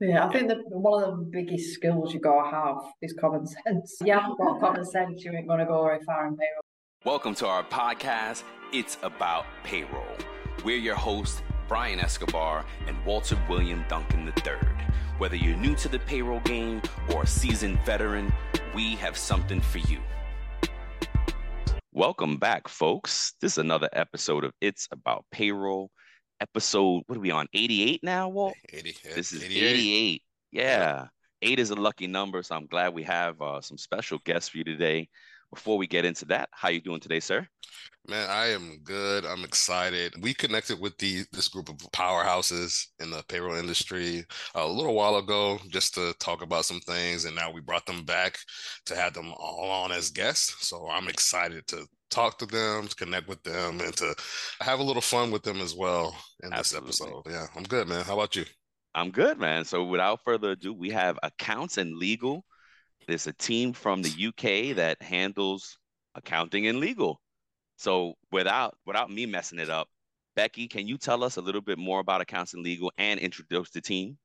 Yeah, I think that one of the biggest skills you gotta have is common sense. Haven't got common sense, you ain't gonna go very far in payroll. Welcome to our podcast, It's About Payroll. We're your hosts, Brian Escobar and Walter William Duncan III. Whether you're new to the payroll game or a seasoned veteran, we have something for you. Welcome back, folks. This is another episode of It's About Payroll. Episode, what are we on? 88 now, Walt? 80, This is 88. 88. Yeah. Eight is a lucky number, so I'm glad we have uh, some special guests for you today. Before we get into that, how you doing today, sir? Man, I am good. I'm excited. We connected with the this group of powerhouses in the payroll industry a little while ago just to talk about some things, and now we brought them back to have them all on as guests. So I'm excited to talk to them, to connect with them, and to have a little fun with them as well in this Absolutely. episode. Yeah, I'm good, man. How about you? I'm good, man. So without further ado, we have accounts and legal. There's a team from the UK that handles accounting and legal. So without without me messing it up, Becky, can you tell us a little bit more about accounts and legal and introduce the team?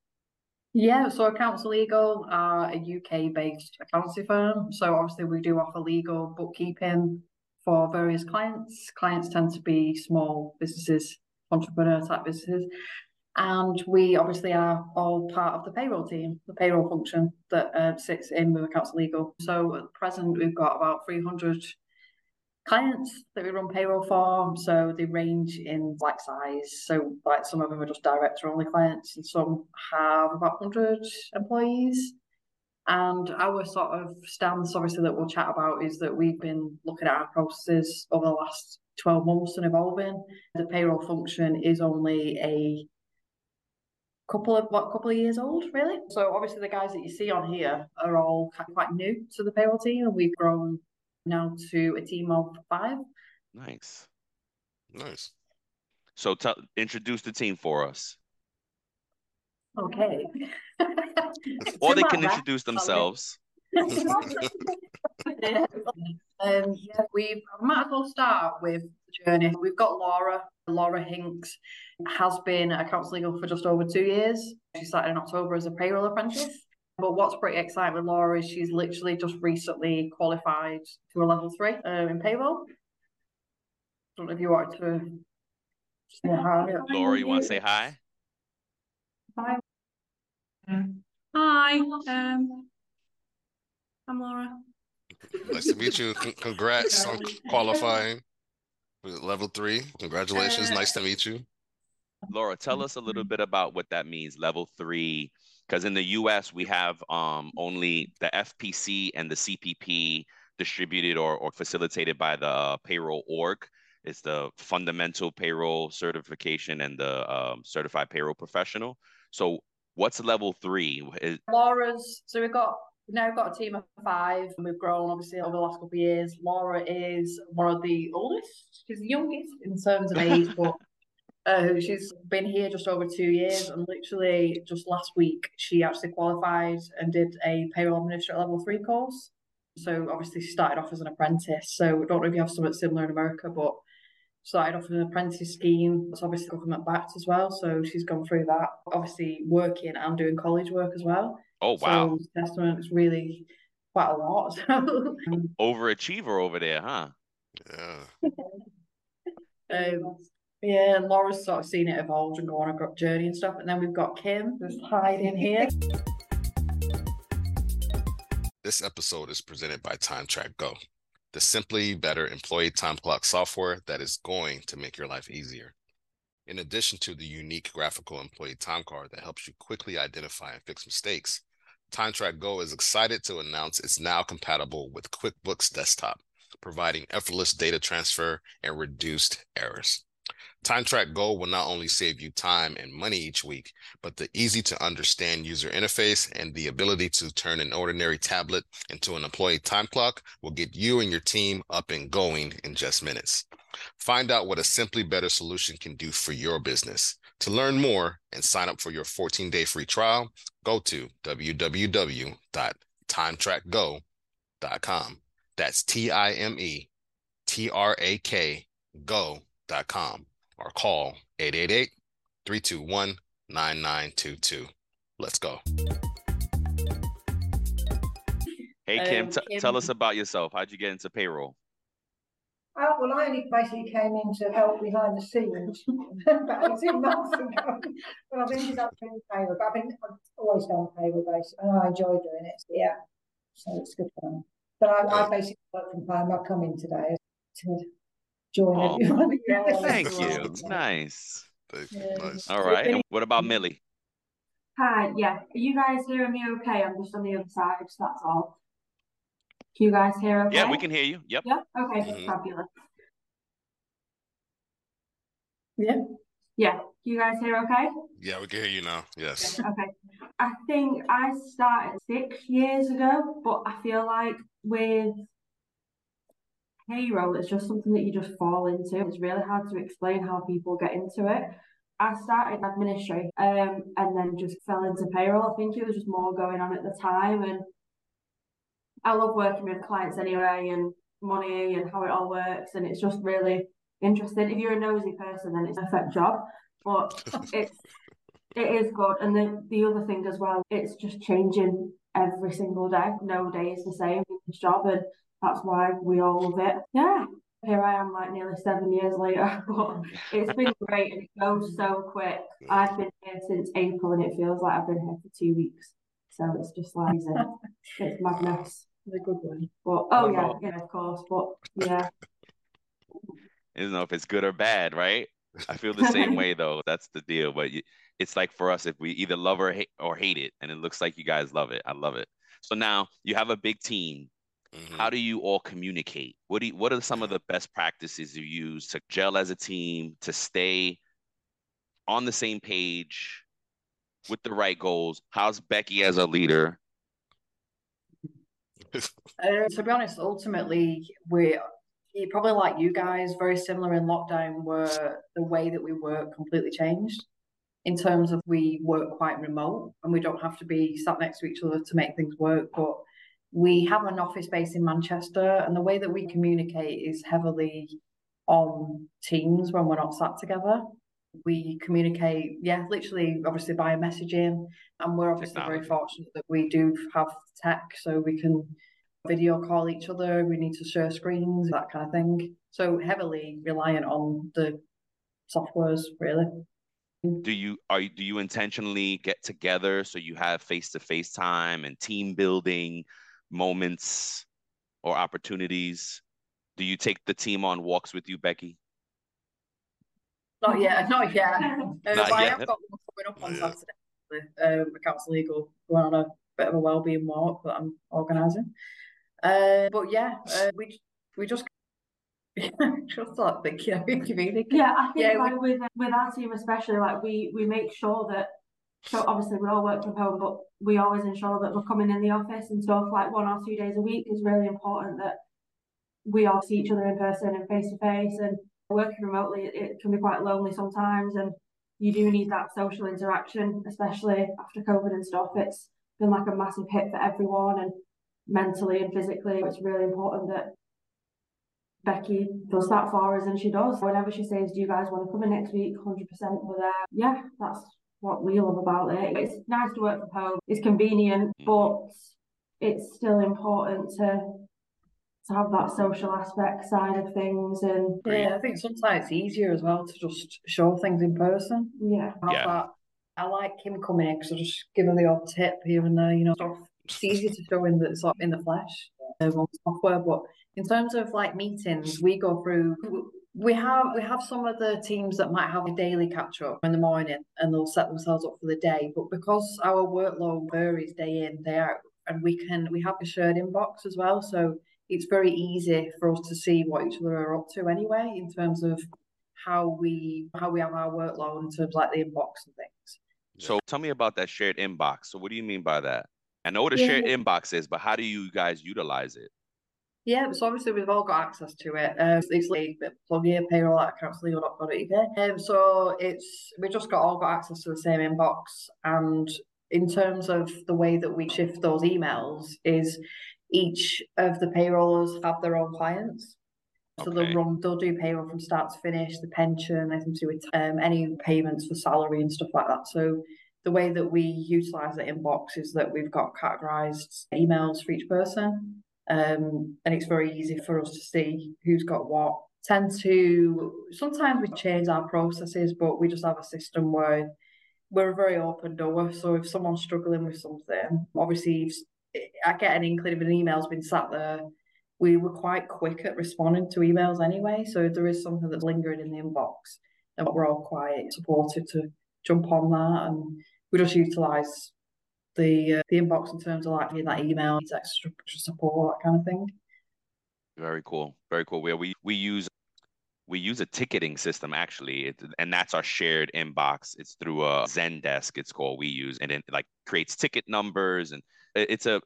Yeah, so Accounts Legal are a UK-based accountancy firm. So obviously we do offer legal bookkeeping for various clients. Clients tend to be small businesses, entrepreneur type businesses. And we obviously are all part of the payroll team, the payroll function that uh, sits in with Accounts Legal. So at present, we've got about 300 clients that we run payroll for. So they range in like size. So like some of them are just director only clients, and some have about 100 employees. And our sort of stance, obviously, that we'll chat about is that we've been looking at our processes over the last 12 months and evolving. The payroll function is only a couple of what couple of years old, really. So obviously the guys that you see on here are all ki- quite new to the payroll team, and we've grown now to a team of five. Nice. Nice. So tell introduce the team for us. Okay. Or they can much, introduce themselves. um, yeah, we might as well start with the journey. We've got Laura. Laura Hinks has been a Accounts Legal for just over two years. She started in October as a payroll apprentice. But what's pretty exciting with Laura is she's literally just recently qualified to a level three uh, in payroll. don't know if you wanted to say hi. Laura, you want to say hi? Hi. Hi, um, I'm Laura. Nice to meet you. Congrats on qualifying with level three. Congratulations. Nice to meet you. Laura, tell us a little bit about what that means, level three. Because in the US, we have um, only the FPC and the CPP distributed or, or facilitated by the uh, payroll org. It's the fundamental payroll certification and the um, certified payroll professional. So, what's level three? Is, Laura's so we've got we've now got a team of five and we've grown obviously over the last couple of years. Laura is one of the oldest, she's the youngest in terms of age, but uh, she's been here just over two years and literally just last week she actually qualified and did a payroll administrator level three course. So obviously she started off as an apprentice. So I don't know if you have something similar in America, but started off an apprentice scheme. It's obviously government backed as well. So she's gone through that. Obviously working and doing college work as well. Oh, wow. So testament is really quite a lot. So, Overachiever over there, huh? Yeah. um, yeah, Laura's sort of seen it evolve and go on a gr- journey and stuff. And then we've got Kim just hiding here. This episode is presented by TimeTrak Go, the simply better employee time clock software that is going to make your life easier. In addition to the unique graphical employee time card that helps you quickly identify and fix mistakes, TimeTrak Go is excited to announce it's now compatible with QuickBooks Desktop, providing effortless data transfer and reduced errors. TimeTrak Go will not only save you time and money each week, but the easy to understand user interface and the ability to turn an ordinary tablet into an employee time clock will get you and your team up and going in just minutes. Find out what a simply better solution can do for your business. To learn more and sign up for your 14 day free trial, go to www.timetrakgo.com. That's T I M E T R A K go.com or call 888 321 9922. Let's go. Hey Kim, Um, t- Kim- tell us about yourself. How'd you get into payroll? Oh, well, I only basically came in to help behind the scenes about 18 months ago. But I've ended up doing payroll. But I've been, I've always done payroll basically, and I enjoy doing it. So Yeah. So it's good fun. But I, I basically work from home. I've come in today to join Oh, everyone. yeah, Thank you. Nice. Thank you. Yeah. Nice. All right. And what about Millie? Hi, yeah. Are you guys hearing me okay? I'm just on the other side, that's all. Can you guys hear okay? Yeah, we can hear you. Yep. Yeah, okay, Mhm. fabulous. Yeah. Yeah, can you guys hear okay? Yeah, we can hear you now. Yes. Okay. I think I started six years ago, but I feel like with payroll, it's just something that you just fall into. It's really hard to explain how people get into it. I started administration um, and then just fell into payroll. I think it was just more going on at the time. And I love working with clients anyway and money and how it all works. And it's just really interesting. If you're a nosy person, then it's a perfect job. But it's it is good. And the the other thing as well, it's just changing every single day. No day is the same in this job and that's why we all love it. Yeah. Here I am like nearly seven years later, but it's been great and it goes so quick. I've been here since April and it feels like I've been here for two weeks. So it's just like it's madness. The good one. But oh What yeah, about- yeah, of course. But yeah. I don't know if it's good or bad, right? I feel the same way though. That's the deal. But you, it's like for us, if we either love or hate or hate it, and it looks like you guys love it. I love it. So now you have a big team. Mhm. How do you all communicate? What do you, what are some of the best practices you use to gel as a team, to stay on the same page with the right goals? How's Becky as a leader? Uh, to be honest, ultimately, we it probably like you guys, very similar in lockdown, where the way that we work completely changed. In terms of we work quite remote and we don't have to be sat next to each other to make things work. But we have an office base in Manchester, and the way that we communicate is heavily on Teams when we're not sat together. We communicate, yeah, literally, obviously via messaging, and we're obviously very fortunate that we do have tech, so we can video call each other. We need to share screens, that kind of thing. So heavily reliant on the softwares, really. Do you are you, do you intentionally get together so you have face to face time and team building moments or opportunities? Do you take the team on walks with you, Becky? Not yet, not yet. Uh, Not but I have got one coming up on Not yet. Saturday. Um, the Accounts Legal going on a bit of a wellbeing walk that I'm organising. Uh, but yeah, uh, we we just just like think yeah, we communicate. Yeah, I think Yeah, we- like with with our team especially, like we we make sure that so obviously we all work from home, but we always ensure that we're coming in the office and stuff like one or two days a week is really important that we all see each other in person and face to face and working remotely it, can be quite lonely sometimes and you do need that social interaction, especially after COVID and stuff. It's been like a massive hit for everyone and mentally and physically. It's really important that Becky does that for us and she does. Whenever she says, Do you guys want to come in next week? 100% we're there. Yeah, that's what we love about it. It's nice to work from home, it's convenient, mm. but it's still important to to have that social aspect side of things and Yeah, I think sometimes it's easier as well to just show things in person. yeah. Yeah. that. I like him coming in because I just give him the odd tip here and there, you know, stuff. It's easy to show in the sort of in the flesh on software. But in terms of like meetings, we go through. We have we have some of the teams that might have a daily catch up in the morning and they'll set themselves up for the day. But because our workload varies day in day out, and we can we have a shared inbox as well, so it's very easy for us to see what each other are up to anyway in terms of how we how we have our workload in terms of like the inbox and things. So tell me about that shared inbox. So what do you mean by that? I know what a Yeah. shared inbox is, but how do you guys utilize it? Yeah, so obviously we've all got access to it. Um, it's like plug here, payroll that council you're not at accountslegal.co.uk. Um, so it's we just got all got access to the same inbox. And in terms of the way that we shift those emails, is each of the payrollers have their own clients. So Okay. they'll run, they'll do payroll from start to finish, the pension, anything to do with um, any payments for salary and stuff like that. So the way that we utilize the inbox is that we've got categorized emails for each person. Um, and it's very easy for us to see who's got what. Tend to sometimes we change our processes, but we just have a system where we're a very open door. So if someone's struggling with something, obviously I get an inkling if an email's been sat there, we were quite quick at responding to emails anyway. So if there is something that's lingering in the inbox, then we're all quite supportive to jump on that and we just utilise the uh, the inbox in terms of like that email extra support, that kind of thing. Very cool. Very cool. We we we use we use a ticketing system actually, it, and that's our shared inbox. It's through a Zendesk. It's called. We use and it like creates ticket numbers and it's a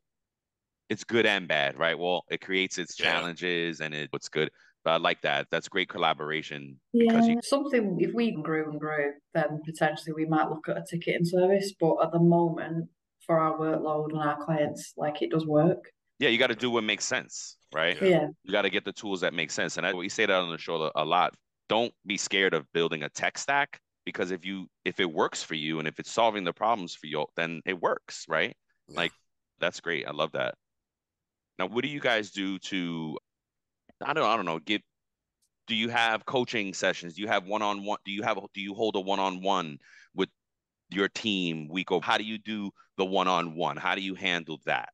it's good and bad, right? Well, it creates its challenges and it, it's good. But I like that. That's great collaboration. Yeah, you... something if we grew and grew, then potentially we might look at a ticketing service. But at the moment, for our workload and our clients, like it does work. Yeah, you got to do what makes sense, right? Yeah. You got to get the tools that make sense. And I, we say that on the show a lot. Don't be scared of building a tech stack because if you if it works for you and if it's solving the problems for you, then it works, right? Yeah. Like that's great. I love that. Now, what do you guys do to I don't I don't know, get do you have coaching sessions? Do you have one on one? Do you have do you hold a one on one with your team week over? How do you do the one on one? How do you handle that?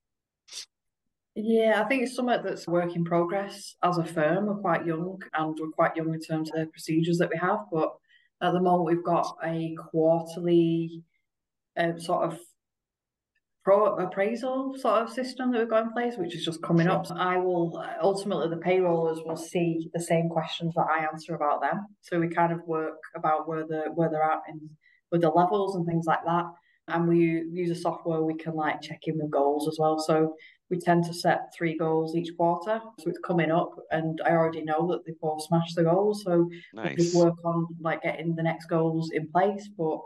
Yeah, I think it's something that's work in progress. As a firm, we're quite young and we're quite young in terms of the procedures that we have. But at the moment, we've got a quarterly uh, sort of pro appraisal sort of system that we've got in place, which is just coming up. So I will uh, ultimately the payrollers will see the same questions that I answer about them. So we kind of work about where the where they're at in with the levels and things like that. And we use a software we can like check in with goals as well. So we tend to set three goals each quarter. So it's coming up and I already know that they both smashed the goals. So nice. we work on like getting the next goals in place. But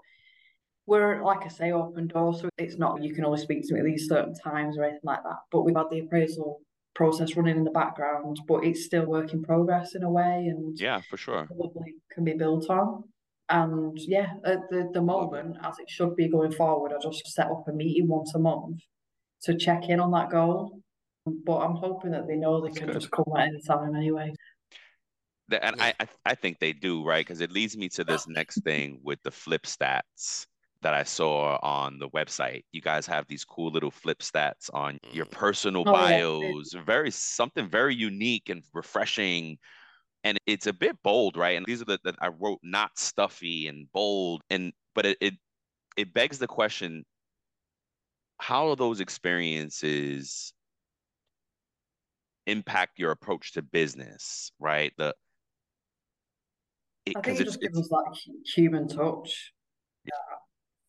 we're like I say, open door, so it's not you can only speak to me at these certain times or anything like that. But we've had the appraisal process running in the background, but it's still work in progress in a way, and yeah, for sure, probably can be built on. And yeah, at the the moment, as it should be going forward, I just set up a meeting once a month to check in on that goal. But I'm hoping that they know they That's can good. just come at any time anyway. And I, I think they do, right? Because it leads me to this next thing with the flip stats that I saw on the website. You guys have these cool little flip stats on your mm. personal oh, bios, yeah. very something very unique and refreshing. And it's a bit bold, right? And these are the that I wrote not stuffy and bold. And but it, it it begs the question, how are those experiences impact your approach to business, right? The it, I think it just gives us that human touch.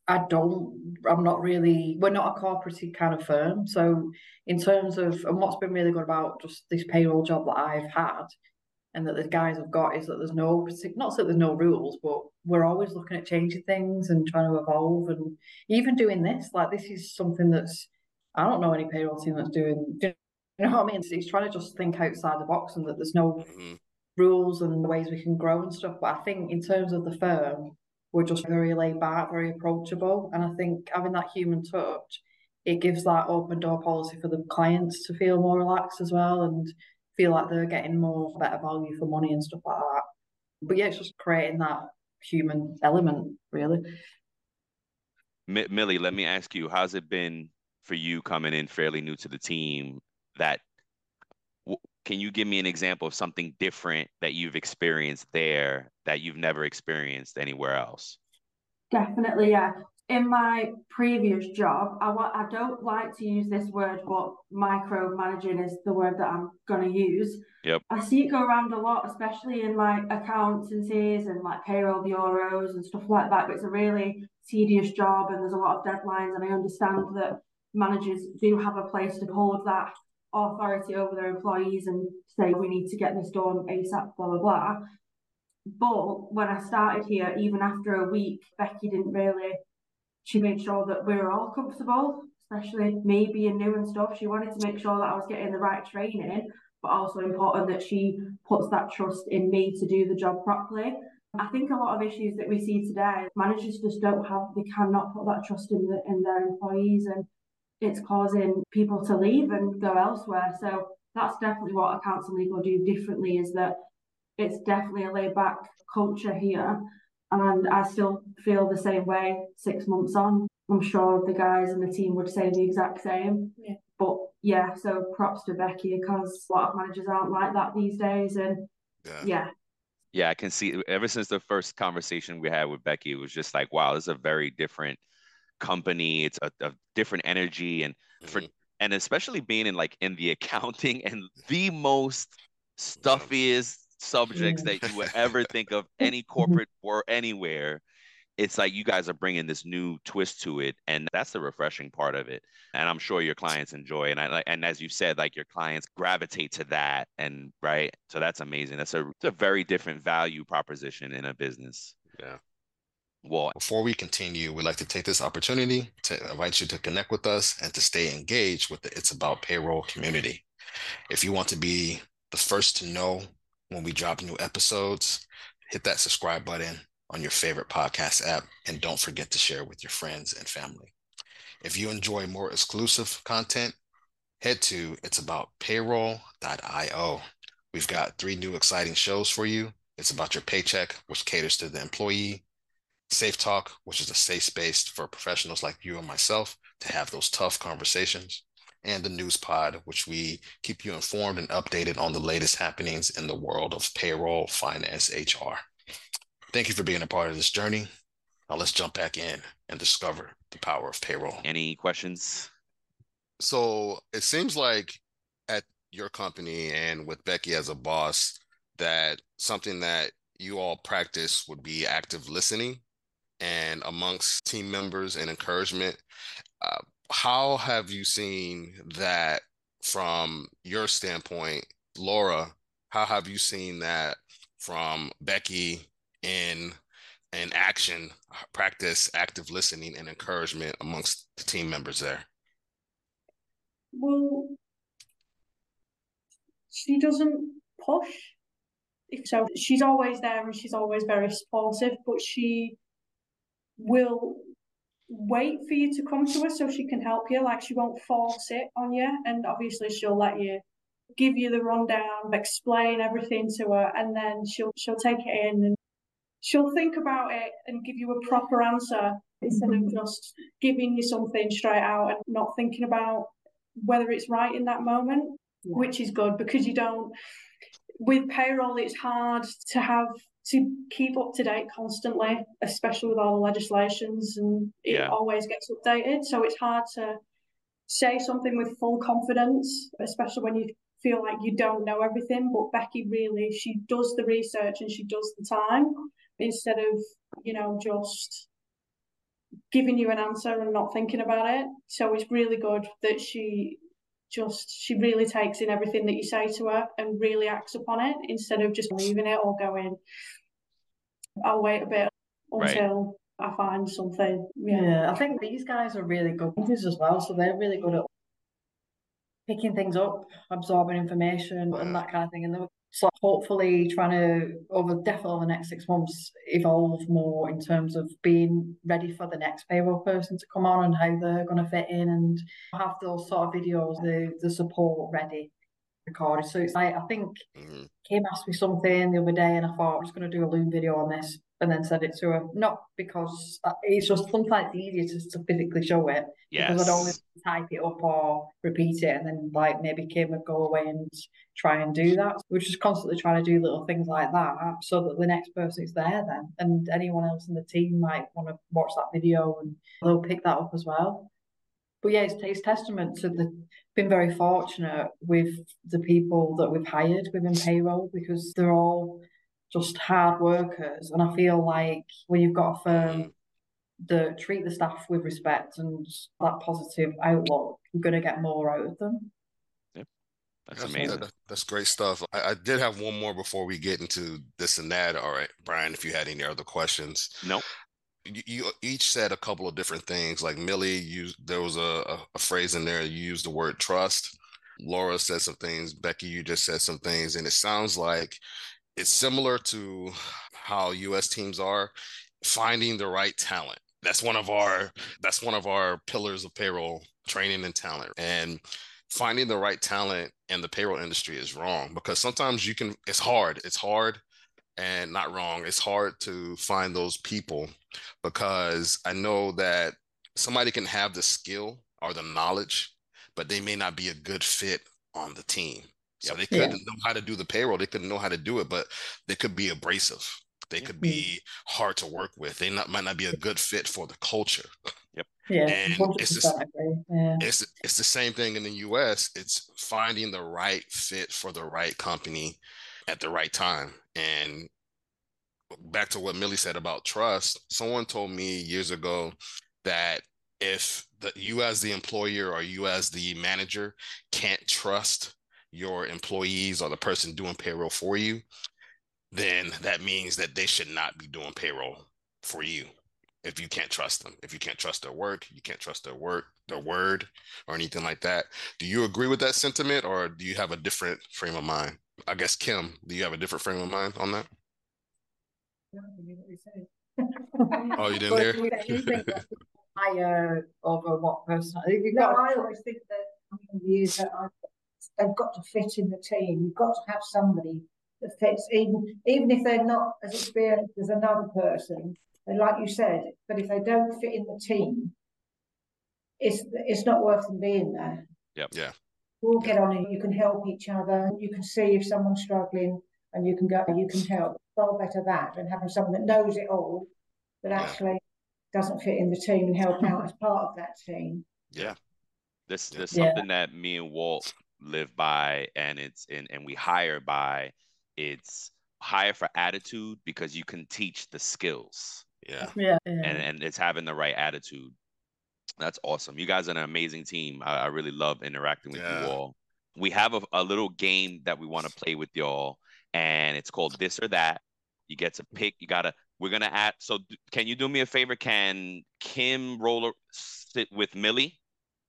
I don't, I'm not really, we're not a corporate kind of firm. So, in terms of, and what's been really good about just this payroll job that I've had and that the guys have got is that there's no, not that there's no rules, but we're always looking at changing things and trying to evolve. And even doing this, like, this is something that's, I don't know any payroll team that's doing, you know what I mean? It's, it's trying to just think outside the box and that there's no mm-hmm. rules and ways we can grow and stuff. But I think in terms of the firm, we're just very laid back, very approachable. And I think having that human touch, it gives that open door policy for the clients to feel more relaxed as well and feel like they're getting more better value for money and stuff like that. But yeah, it's just creating that human element, really. M- Millie, let me ask you, how's it been for you coming in fairly new to the team that can you give me an example of something different that you've experienced there that you've never experienced anywhere else? Definitely, yeah. In my previous job, I I don't like to use this word, but micromanaging is the word that I'm gonna use. Yep. I see it go around a lot, especially in like accountancies and like payroll bureaus and stuff like that. But it's a really tedious job and there's a lot of deadlines and I understand that managers do have a place to hold that authority over their employees and say we need to get this done ASAP, blah blah blah. But when I started here, even after a week, Becky didn't really. She made sure that we were all comfortable, especially me being new and stuff. She wanted to make sure that I was getting the right training, but also important that she puts that trust in me to do the job properly. I think a lot of issues that we see today, managers just don't have, they cannot put that trust in the, in their employees, and it's causing people to leave and go elsewhere. So that's definitely what accounts and legal do differently. Is that it's definitely a laid back culture here, and I still feel the same way six months on. I'm sure the guys and the team would say the exact same. Yeah. But yeah, so props to Becky because a lot of managers aren't like that these days, and Yeah. yeah, Yeah, I can see ever since the first conversation we had with Becky, it was just like, wow, this is a very different company. It's a, a different energy and for Mhm. and especially being in like in the accounting and the most stuffiest subjects that you would ever think of any corporate or anywhere it's like you guys are bringing this new twist to it and that's the refreshing part of it and i'm sure your clients enjoy and i like and as you said like your clients gravitate to that and right so that's amazing that's a, it's a very different value proposition in a business Yeah. Well Before we continue, we'd like to take this opportunity to invite you to connect with us and to stay engaged with the It's About Payroll community. If you want to be the first to know when we drop new episodes, hit that subscribe button on your favorite podcast app and don't forget to share with your friends and family. If you enjoy more exclusive content, head to it's about payroll.io. We've got three new exciting shows for you. It's about your paycheck, which caters to the employee. Safe Talk, which is a safe space for professionals like you and myself to have those tough conversations, and the News Pod, which we keep you informed and updated on the latest happenings in the world of payroll, finance, HR. Thank you for being a part of this journey. Now let's jump back in and discover the power of payroll. any questions So it seems like at your company and with Becky as a boss, that something that you all practice would be active listening and amongst team members and encouragement. Uh, how have you seen that from your standpoint, Laura? How have you seen that from Becky in in action, practice active listening and encouragement amongst the team members there? Well, she doesn't push. So she's always there and she's always very supportive, but she will wait for you to come to her so she can help you. Like she won't force it on you, and obviously she'll let you give you the rundown, explain everything to her, and then she'll she'll take it in and she'll think about it and give you a proper answer instead of just giving you something straight out and not thinking about whether it's right in that moment, which is good because you don't. With payroll, it's hard to have to keep up to date constantly, especially with all the legislations, and it Yeah. always gets updated. So it's hard to say something with full confidence, especially when you feel like you don't know everything. But Becky really, she does the research and she does the time instead of, you know, just giving you an answer and not thinking about it. So it's really good that she just she really takes in everything that you say to her and really acts upon it instead of just leaving it or going, I'll wait a bit Right. until I find something. Yeah. Yeah, I think these guys are really good leaders as well. So they're really good at picking things up, absorbing information, and that kind of thing. And they're so hopefully trying to over definitely over the next six months evolve more in terms of being ready for the next payroll person to come on and how they're going to fit in and have those sort of videos, the the support ready recorded. So it's like I think Mhm. Kim asked me something the other day, and I thought I was going to do a Loom video on this and then send it to her. Not because uh, it's just sometimes it's easier to, to physically show it Yes. because I don't want to type it up or repeat it, and then like maybe Kim would go away and try and do that. We're just constantly trying to do little things like that so that the next person is there then, and anyone else in the team might want to watch that video and they'll pick that up as well. But yeah, it's, it's testament to the been very fortunate with the people that we've hired within payroll because they're all just hard workers. And I feel like when you've got a firm that treat the staff with respect and that positive outlook, you're going to get more out of them. that's That's, amazing that- that's great stuff. I, I did have one more before we get into this and that. All right, Brian, if you had any other questions. Nope. You, you each said a couple of different things. Like Millie used, there was a, a, a phrase in there. You used the word trust. Laura said some things. Becky, you just said some things, and it sounds like it's similar to how US teams are finding the right talent. That's one of our that's one of our pillars of payroll training and talent. And finding the right talent in the payroll industry is wrong because sometimes you can it's hard. It's hard and not wrong. It's hard to find those people because I know that somebody can have the skill or the knowledge, but they may not be a good fit on the team. So they couldn't yeah. know how to do the payroll. They couldn't know how to do it, but they could be abrasive. They could be hard to work with. They not, might not be a good fit for the culture. Yep. Yeah. And it's, the, yeah. it's it's the same thing in the US. It's finding the right fit for the right company at the right time. And back to what Millie said about trust, someone told me years ago that if the you as the employer or you as the manager can't trust your employees or the person doing payroll for you, then that means that they should not be doing payroll for you if you can't trust them. If you can't trust their work you can't trust their work their word or anything like that. Do you agree with that sentiment or do you have a different frame of mind i guess kim do you have a different frame of mind on that? Oh you didn't hear? higher over what person. No i always think that views that I, they've got to fit in the team. You've got to have somebody that fits even even if they're not as experienced as another person. And like you said but if they don't fit in the team it's it's not worth them being there. Yep. Yeah we'll get on it you can help each other you can see if someone's struggling and you can go you can help far better that than having someone that knows it all but actually yeah. doesn't fit in the team and help out as part of that team yeah this this yeah. something that me and walt live by and it's and, and we hire by it's hire for attitude because you can teach the skills. Yeah. Yeah. And and it's having the right attitude. That's awesome. You guys are an amazing team. I, I really love interacting with yeah. you all. We have a, a little game that we want to play with y'all, and it's called this or that. You get to pick. You gotta. We're gonna add. So, can you do me a favor? Can Kim roller sit with Millie,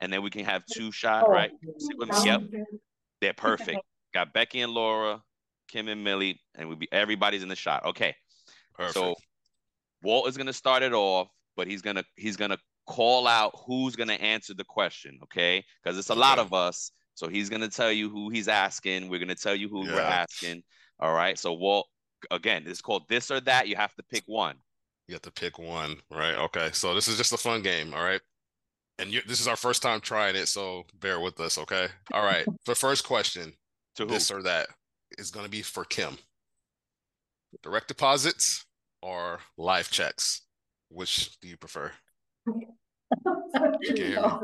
and then we can have two shot, oh, right? Sit with me. Yep. They're perfect. Got Becky and Laura. Kim and Millie, and we be everybody's in the shot. Okay. Perfect. So Walt is gonna start it off, but he's gonna he's gonna call out who's gonna answer the question, okay? Because it's a okay. lot of us. So he's gonna tell you who he's asking. We're gonna tell you who yeah. we're asking. All right. So Walt, again, it's called this or that. You have to pick one. You have to pick one, right? Okay. So this is just a fun game, all right? And you, this is our first time trying it, so bear with us, okay? All right. the first question, to who? this or that is going to be for Kim. Direct deposits or live checks? Which do you prefer? Yeah.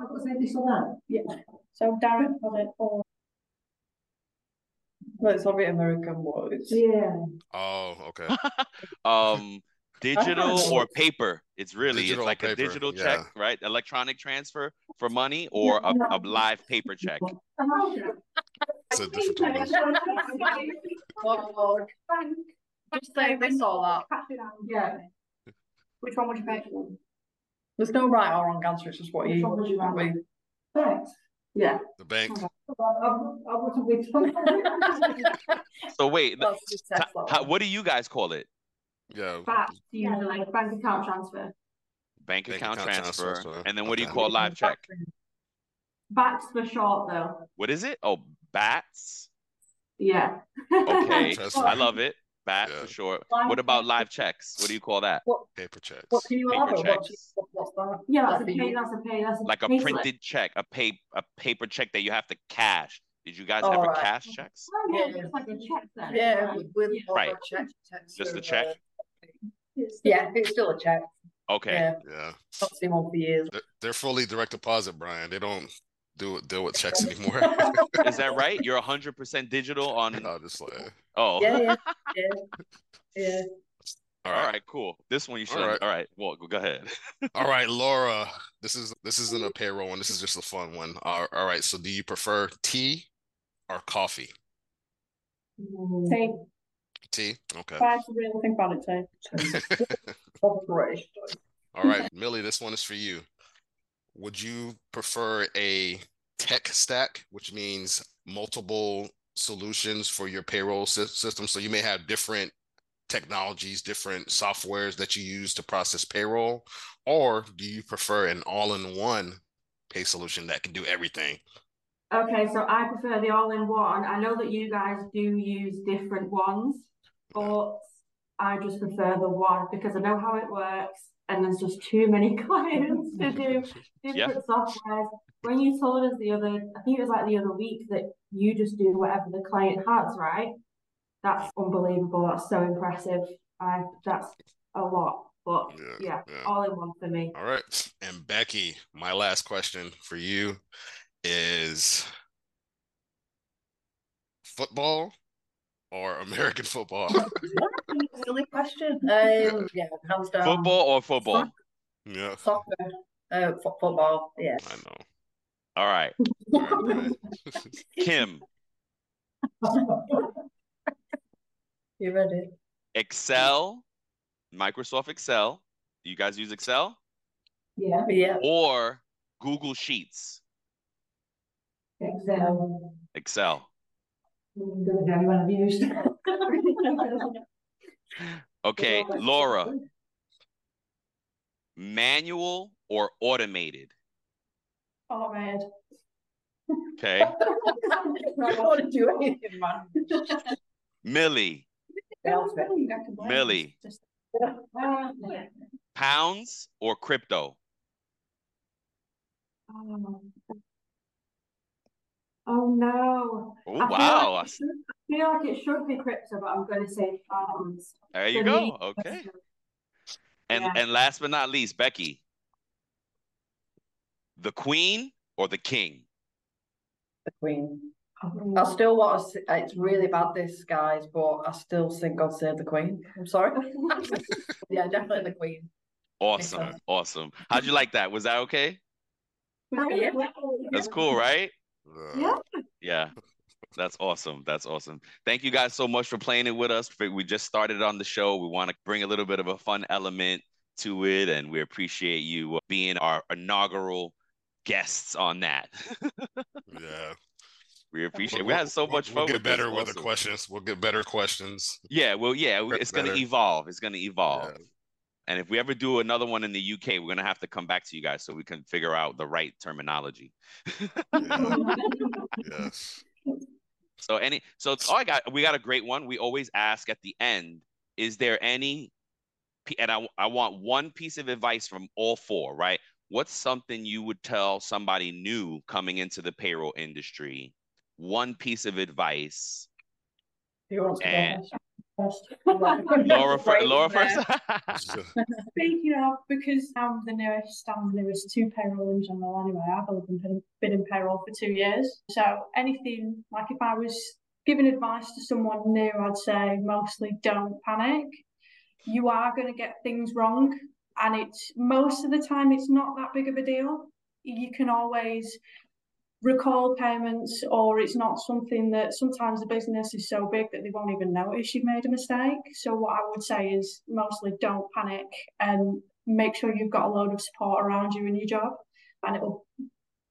I got said this one. Yeah. So direct deposit or no, it's probably American words. Yeah. Oh, okay. um, digital or paper? It's really digital it's like paper. a digital yeah. check, right? Electronic transfer for money or a, a live paper check. It's a different one. Just say this or that. Yeah. Which one would you pick? There's no right or wrong answer. It's just what you. Which one would you Thanks. Yeah. The bank. so wait, how, what do you guys call it? Yeah. BAT, usually bank account transfer. Bank, bank account, account transfer. transfer. And then what okay. do you call live check? BATS for short though. What is it? Oh, bats. Yeah. okay, I love it. Bat yeah. for sure. What about live checks? What do you call that? What, paper checks. What can you paper checks. What, what's that? Yeah, that's, that's a pay. That's a pay. That's a like a printed slip. check, a pay, a paper check that you have to cash. Did you guys oh, ever right. cash checks? Oh, yeah, yeah. it's like a check then. Yeah, with right. Check, Just a check. Yeah, it's still a check. Okay. Yeah. yeah. Not seen one for years. They're, they're fully direct deposit, Brian. They don't do deal with checks anymore. Is that right? You're hundred percent digital on. No, just like. Oh. Yeah, yeah, yeah. yeah. All right. All right, cool. This one you should. All right, All right. well, go ahead. all right, Laura. This is this isn't a payroll one. This is just a fun one. all right. So, do you prefer tea or coffee? Mm. Tea. Tea. Okay. I really think about it tea. all right, Millie. This one is for you would you prefer a tech stack, which means multiple solutions for your payroll sy- system? So you may have different technologies, different softwares that you use to process payroll, or do you prefer an all-in-one pay solution that can do everything? Okay, so I prefer the all-in-one. I know that you guys do use different ones, but I just prefer the one because I know how it works and there's just too many clients to do different softwares. When you told us the other, I think it was like the other week that you just do whatever the client has, right? That's unbelievable. That's so impressive. I that's a lot. But Yeah, yeah, yeah. all in one for me. All right. And Becky, my last question for you is football or American football? Silly question. Um, yeah, hands down. Football or football? yeah, Soccer. Uh, fo- football. Yes. I know. All right. All right. Kim, You ready? Excel, Microsoft Excel. Do you guys use Excel? Yeah, Yeah. Or Google Sheets? Excel. Excel. Good with everyone I've. Okay, Laura, manual or automated? Automated. Okay. Don't want to do anything, man. Millie, can blame Millie. Pounds or crypto? Oh. Oh no. Oh, I feel wow. Like should, I feel like it should be crypto, but I'm going to say pounds. There you For go. me, Okay. And Yeah. and last but not least, Becky, the queen or the king? The Queen. I still want to. See, it's really bad, this guys, but I still think God save the Queen. I'm sorry. yeah, definitely the Queen. Awesome. Awesome. How'd you like that? Was that okay? Yeah. That's cool, right? Uh, Yeah. Yeah. That's awesome. That's awesome. Thank you guys so much for playing it with us. We just started on the show. We want to bring a little bit of a fun element to it, and we appreciate you being our inaugural guests on that. Yeah. we appreciate. We'll- We had so we'll- much fun. We'll get better with the questions. We'll get better questions. Yeah, well, yeah, it's going to evolve. It's going to evolve. Yeah. And if we ever do another one in the UK, we're going to have to come back to you guys so we can figure out the right terminology. Yeah. Yes. So any so it's, all I got we got a great one. We always ask at the end, is there any p- and I I want one piece of advice from all four, right? What's something you would tell somebody new coming into the payroll industry? One piece of advice. Who wants to go And- first? Laura, fir- Laura first. Speaking of, because I'm the newest, I'm the newest to payroll in general anyway. I've only been, been in payroll for two years. So anything, like if I was giving advice to someone new, I'd say mostly don't panic. You are going to get things wrong. And it's most of the time, it's not that big of a deal. You can always recall payments or it's not something that sometimes the business is so big that they won't even notice you've made a mistake. So what I would say is mostly don't panic and make sure you've got a load of support around you in your job and it'll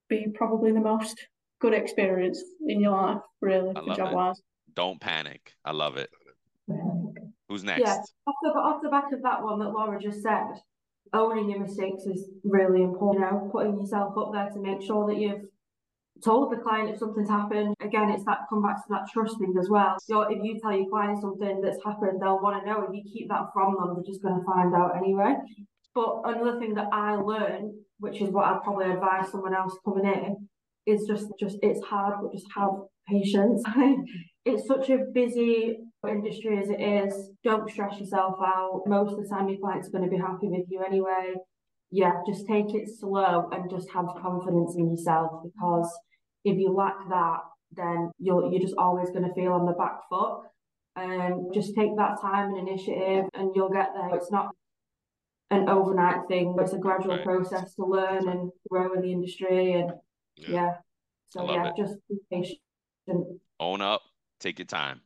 be probably the most good experience in your life, really, I for job it. wise. Don't panic. I love it. Who's next? Yeah. Off the, off the back of that one that Laura just said, owning your mistakes is really important. You know, putting yourself up there to make sure that you've told the client if something's happened. Again, it's that come back to that trust thing as well. So if you tell your client something that's happened, they'll want to know. If you keep that from them, they're just going to find out anyway. But another thing that I learned, which is what I'd probably advise someone else coming in, is just just it's hard, but just have patience. it's such a busy industry as it is. Don't stress yourself out. Most of the time, your client's are going to be happy with you anyway. Yeah, just take it slow and just have confidence in yourself because if you lack that, then you're you're just always going to feel on the back foot. Um, just take that time and initiative, and you'll get there. It's not an overnight thing, but it's a gradual Right. process to learn and grow in the industry. And Yeah. yeah, so yeah, it. just be patient. Own up. Take your time.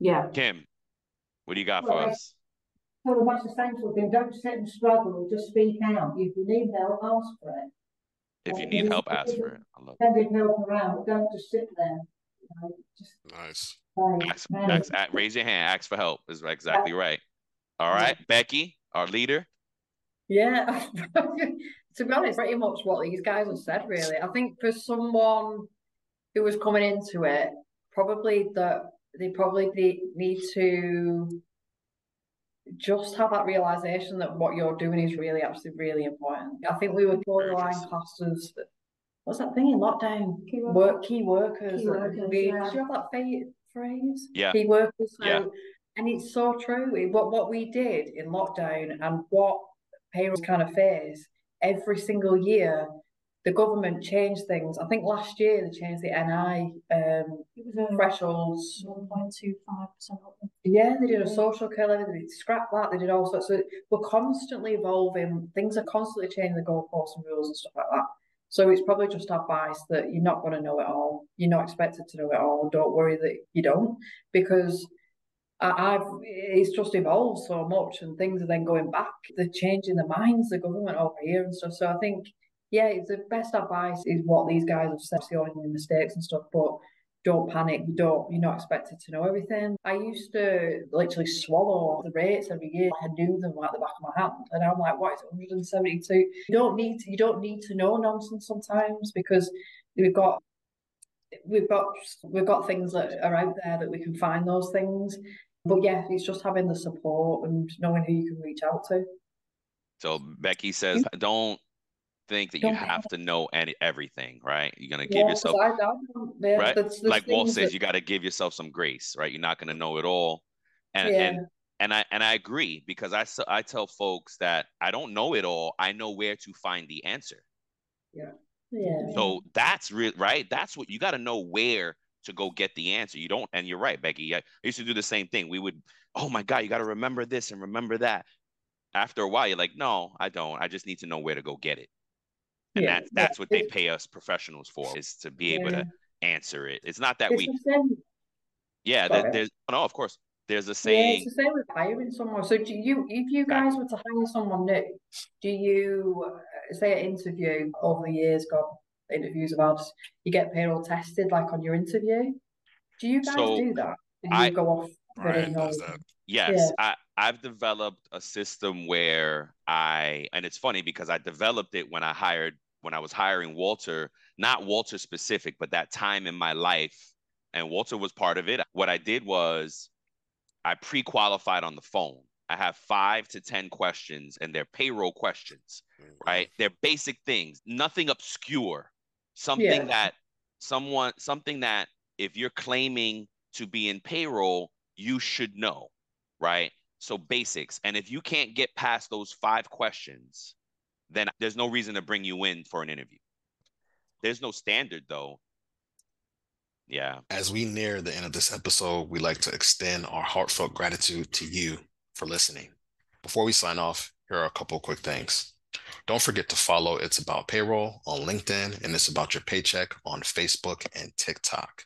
Yeah. Kim, what do you got for Well, us? So the most essential thing, don't sit and struggle, just speak out. If you need help, ask for it. If you need help, ask for it. I love it. Send it help around, but don't just sit there. Like, just Nice. like, Ask, ask- raise your hand. Ask for help. Is exactly right. All right, Becky, our leader. Yeah, to be honest, pretty much what these guys have said, really. I think for someone who was coming into it, probably that they probably need, need to just have that realization that what you're doing is really actually really important. I think we were borderline Urgency. classed what's that thing in lockdown? Key worker. Work key workers. Key workers, We- yeah. Did you have that phrase? Yeah. Key workers. So, Yeah. and it's so true. We- What what we did in lockdown and what payrolls kind of face every single year, the government changed things. I think last year they changed the NI um, It was a thresholds. one point two five percent. Yeah, they did a social care levy, they scrapped that, they did all sorts. So we're constantly evolving. Things are constantly changing the goalposts and rules and stuff like that. So it's probably just advice that you're not going to know it all. You're not expected to know it all. Don't worry that you don't, because I've it's just evolved so much, and things are then going back. They're changing the minds, the government over here and stuff. So I think, yeah, it's the best advice is what these guys have said, the only mistakes and stuff, but don't panic. You don't. You're not expected to know everything. I used to literally swallow the rates every year. I knew them like the back of my hand, and I'm like, "What is it? 172?" You don't need to. You don't need to know nonsense sometimes because we've got. We've got we've got things that are out there that we can find those things, but yeah, it's just having the support and knowing who you can reach out to. So Becky says, don't think that you have to know any everything, right? You're gonna Yeah, yourself, I, I yeah, right? there's like Walt things says, that- you got to give yourself some grace, right? You're not gonna know it all, and Yeah. and and I and I agree because I I tell folks that I don't know it all. I know where to find the answer. yeah. So that's real, right? That's what you got to know where to go get the answer. You don't, and you're right, Becky. I used to do the same thing. We would, oh my God, you got to remember this and remember that. After a while, you're like, no, I don't. I just need to know where to go get it. And Yeah, that's that's what they pay us professionals for, is to be able Yeah. to answer it. It's not that It's we, yeah, Sorry. there's no, of course, there's a Yeah, saying. it's the same with hiring someone. So do you, if you guys were to hire someone new, do you uh, say an interview over the years, God, interviews of ours, you get payroll tested like on your interview? Do you guys So, do that? You I- go off? Brian bidding does or- that. Yes, I, I've developed a system where I, and it's funny because I developed it when I hired, when I was hiring Walter, not Walter specific, but that time in my life. And Walter was part of it. What I did was I pre qualified on the phone. I have five to 10 questions, and they're payroll questions, Mhm. right? They're basic things, nothing obscure, something Yeah. that someone, something that if you're claiming to be in payroll, you should know, right? So basics. And if you can't get past those five questions, then there's no reason to bring you in for an interview. There's no standard though. Yeah. As we near the end of this episode, we'd like to extend our heartfelt gratitude to you for listening. Before we sign off, here are a couple quick things. Don't forget to follow It's About Payroll on LinkedIn and It's About Your Paycheck on Facebook and TikTok.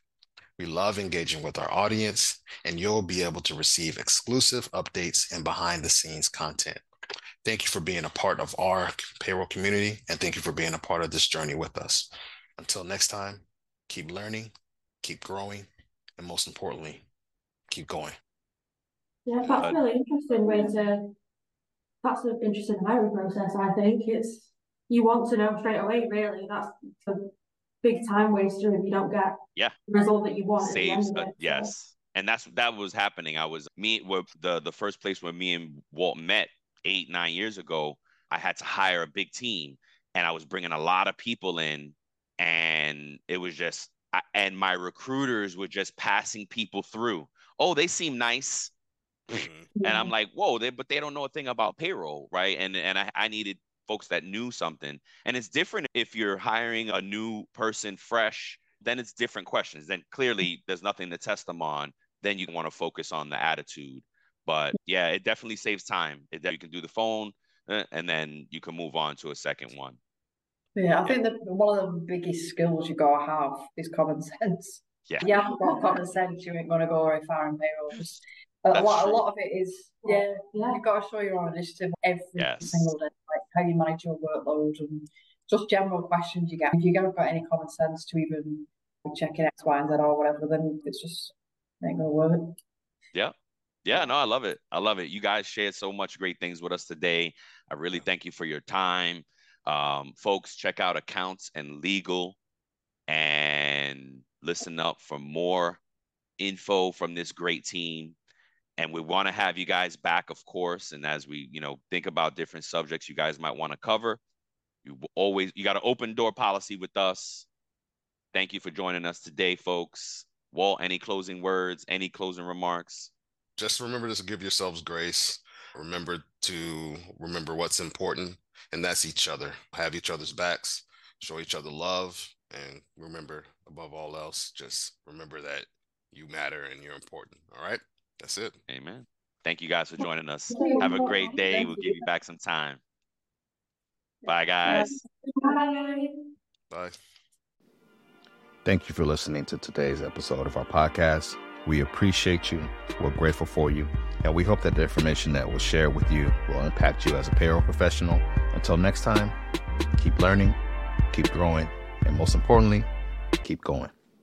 We love engaging with our audience, and you'll be able to receive exclusive updates and behind the scenes content. Thank you for being a part of our payroll community, and thank you for being a part of this journey with us. Until next time, keep learning, keep growing, and most importantly, keep going. Yeah, that's Uh, a really interesting way to. That's an interesting hiring process. I think it's you want to know straight away. Really, that's a big time waster if you don't get Yeah. the result that you want. at the end Saves uh, it. So, yes. And that's that was happening. I was me were the the first place where me and Walt met eight, nine years ago. I had to hire a big team and I was bringing a lot of people in and it was just I, and my recruiters were just passing people through. Oh, they seem nice. Mhm. and. I'm like, whoa, they, but they don't know a thing about payroll, right? And and I, I needed folks that knew something. And it's different if you're hiring a new person fresh, then it's different questions. Then clearly there's nothing to test them on. Then you want to focus on the attitude. But yeah, it definitely saves time. It, you can do the phone uh, and then you can move on to a second one. Yeah, I think that one of the biggest skills you gotta have is common sense. Yeah. You haven't got common sense, you ain't gonna go very far in payroll. Just a That's lot, a lot of it is, yeah, yeah. you've got to show your own initiative every Yes. single day, like how you manage your workload and just general questions you get. If you haven't got any common sense to even checking X, Y, and Z or whatever, then it's just ain't gonna work. Yeah. Yeah, no, I love it. I love it. You guys shared so much great things with us today. I really thank you for your time. Um, folks, check out accounts and legal and listen up for more info from this great team. And we want to have you guys back, of course. And as we, you know, think about different subjects you guys might want to cover, you always you got an open door policy with us. Thank you for joining us today, folks. Walt, any closing words, any closing remarks? just remember to give yourselves grace. Remember to remember what's important, and that's each other. Have each other's backs, show each other love, and remember, above all else, just remember that you matter and you're important. All right. That's it. Amen. Thank you guys for joining us. Have a great day. We'll give you back some time. Bye, guys. Bye. Bye. Thank you for listening to today's episode of our podcast. We appreciate you. We're grateful for you. And we hope that the information that we'll share with you will impact you as a payroll professional. Until next time, keep learning, keep growing, and most importantly, keep going.